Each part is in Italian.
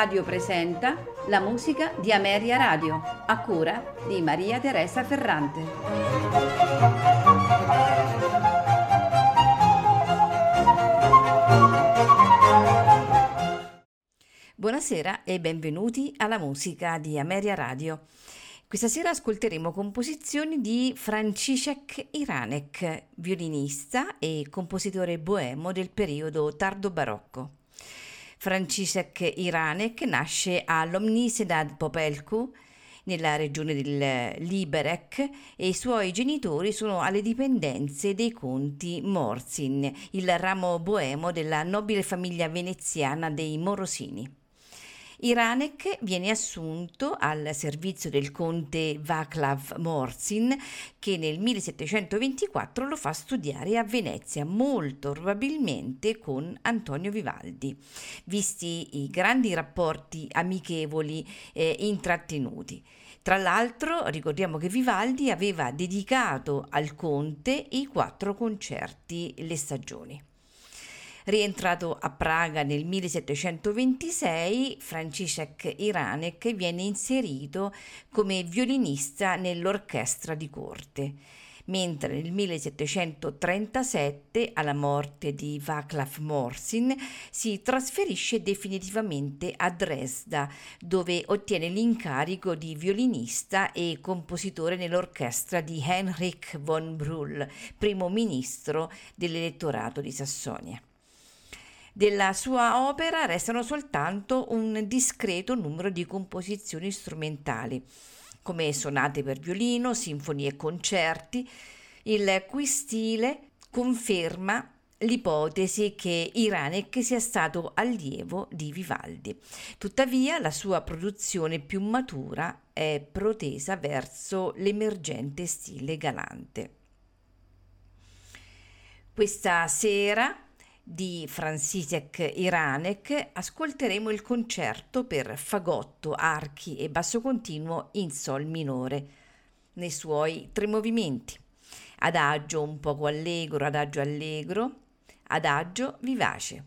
Radio presenta la musica di Ameria Radio, a cura di Maria Teresa Ferrante. Buonasera e benvenuti alla musica di Ameria Radio. Questa sera ascolteremo composizioni di Franciszek Iranek, violinista e compositore boemo del periodo tardo barocco. Franciszek Iranek nasce a Lomnisedad Popelcu, nella regione del Liberec e i suoi genitori sono alle dipendenze dei conti Morzin, il ramo boemo della nobile famiglia veneziana dei Morosini. Iranek viene assunto al servizio del conte Václav Morzin che nel 1724 lo fa studiare a Venezia, molto probabilmente con Antonio Vivaldi, visti i grandi rapporti amichevoli e intrattenuti. Tra l'altro ricordiamo che Vivaldi aveva dedicato al conte i quattro concerti Le stagioni. Rientrato a Praga nel 1726, Franciszek Iranek viene inserito come violinista nell'orchestra di corte, mentre nel 1737, alla morte di Václav Morsin, si trasferisce definitivamente a Dresda, dove ottiene l'incarico di violinista e compositore nell'orchestra di Heinrich von Brühl, primo ministro dell'elettorato di Sassonia. Della sua opera restano soltanto un discreto numero di composizioni strumentali, come sonate per violino, sinfonie e concerti, il cui stile conferma l'ipotesi che Iranek sia stato allievo di Vivaldi. Tuttavia la sua produzione più matura è protesa verso l'emergente stile galante. Questa sera di Franciszek Iranek ascolteremo il concerto per fagotto, archi e basso continuo in sol minore, nei suoi tre movimenti. Adagio un poco allegro, adagio allegro, adagio vivace.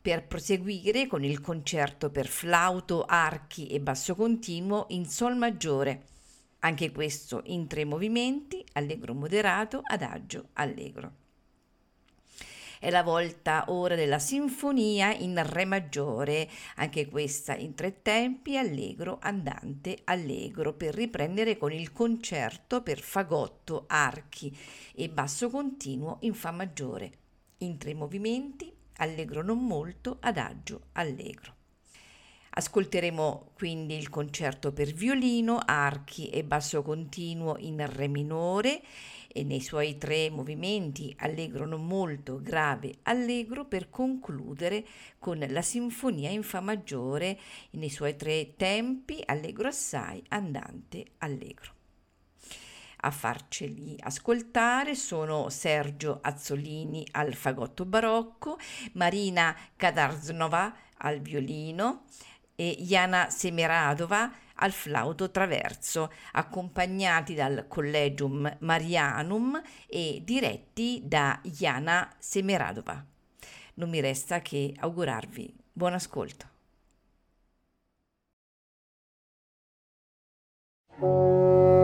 Per proseguire con il concerto per flauto, archi e basso continuo in sol maggiore, anche questo in tre movimenti, allegro moderato, adagio allegro. È la volta ora della sinfonia in Re maggiore, anche questa in tre tempi, allegro, andante, allegro, per riprendere con il concerto per fagotto, archi e basso continuo in Fa maggiore, in tre movimenti, allegro non molto, adagio, allegro. Ascolteremo quindi il concerto per violino, archi e basso continuo in Re minore e nei suoi tre movimenti allegro non molto, grave, allegro per concludere con la sinfonia in fa maggiore nei suoi tre tempi, allegro assai, andante, allegro. A farceli ascoltare sono Sergio Azzolini al fagotto barocco, Marina Kadarznova al violino e Jana Semeradova al flauto traverso, accompagnati dal Collegium Marianum e diretti da Jana Semeradova. Non mi resta che augurarvi buon ascolto. Música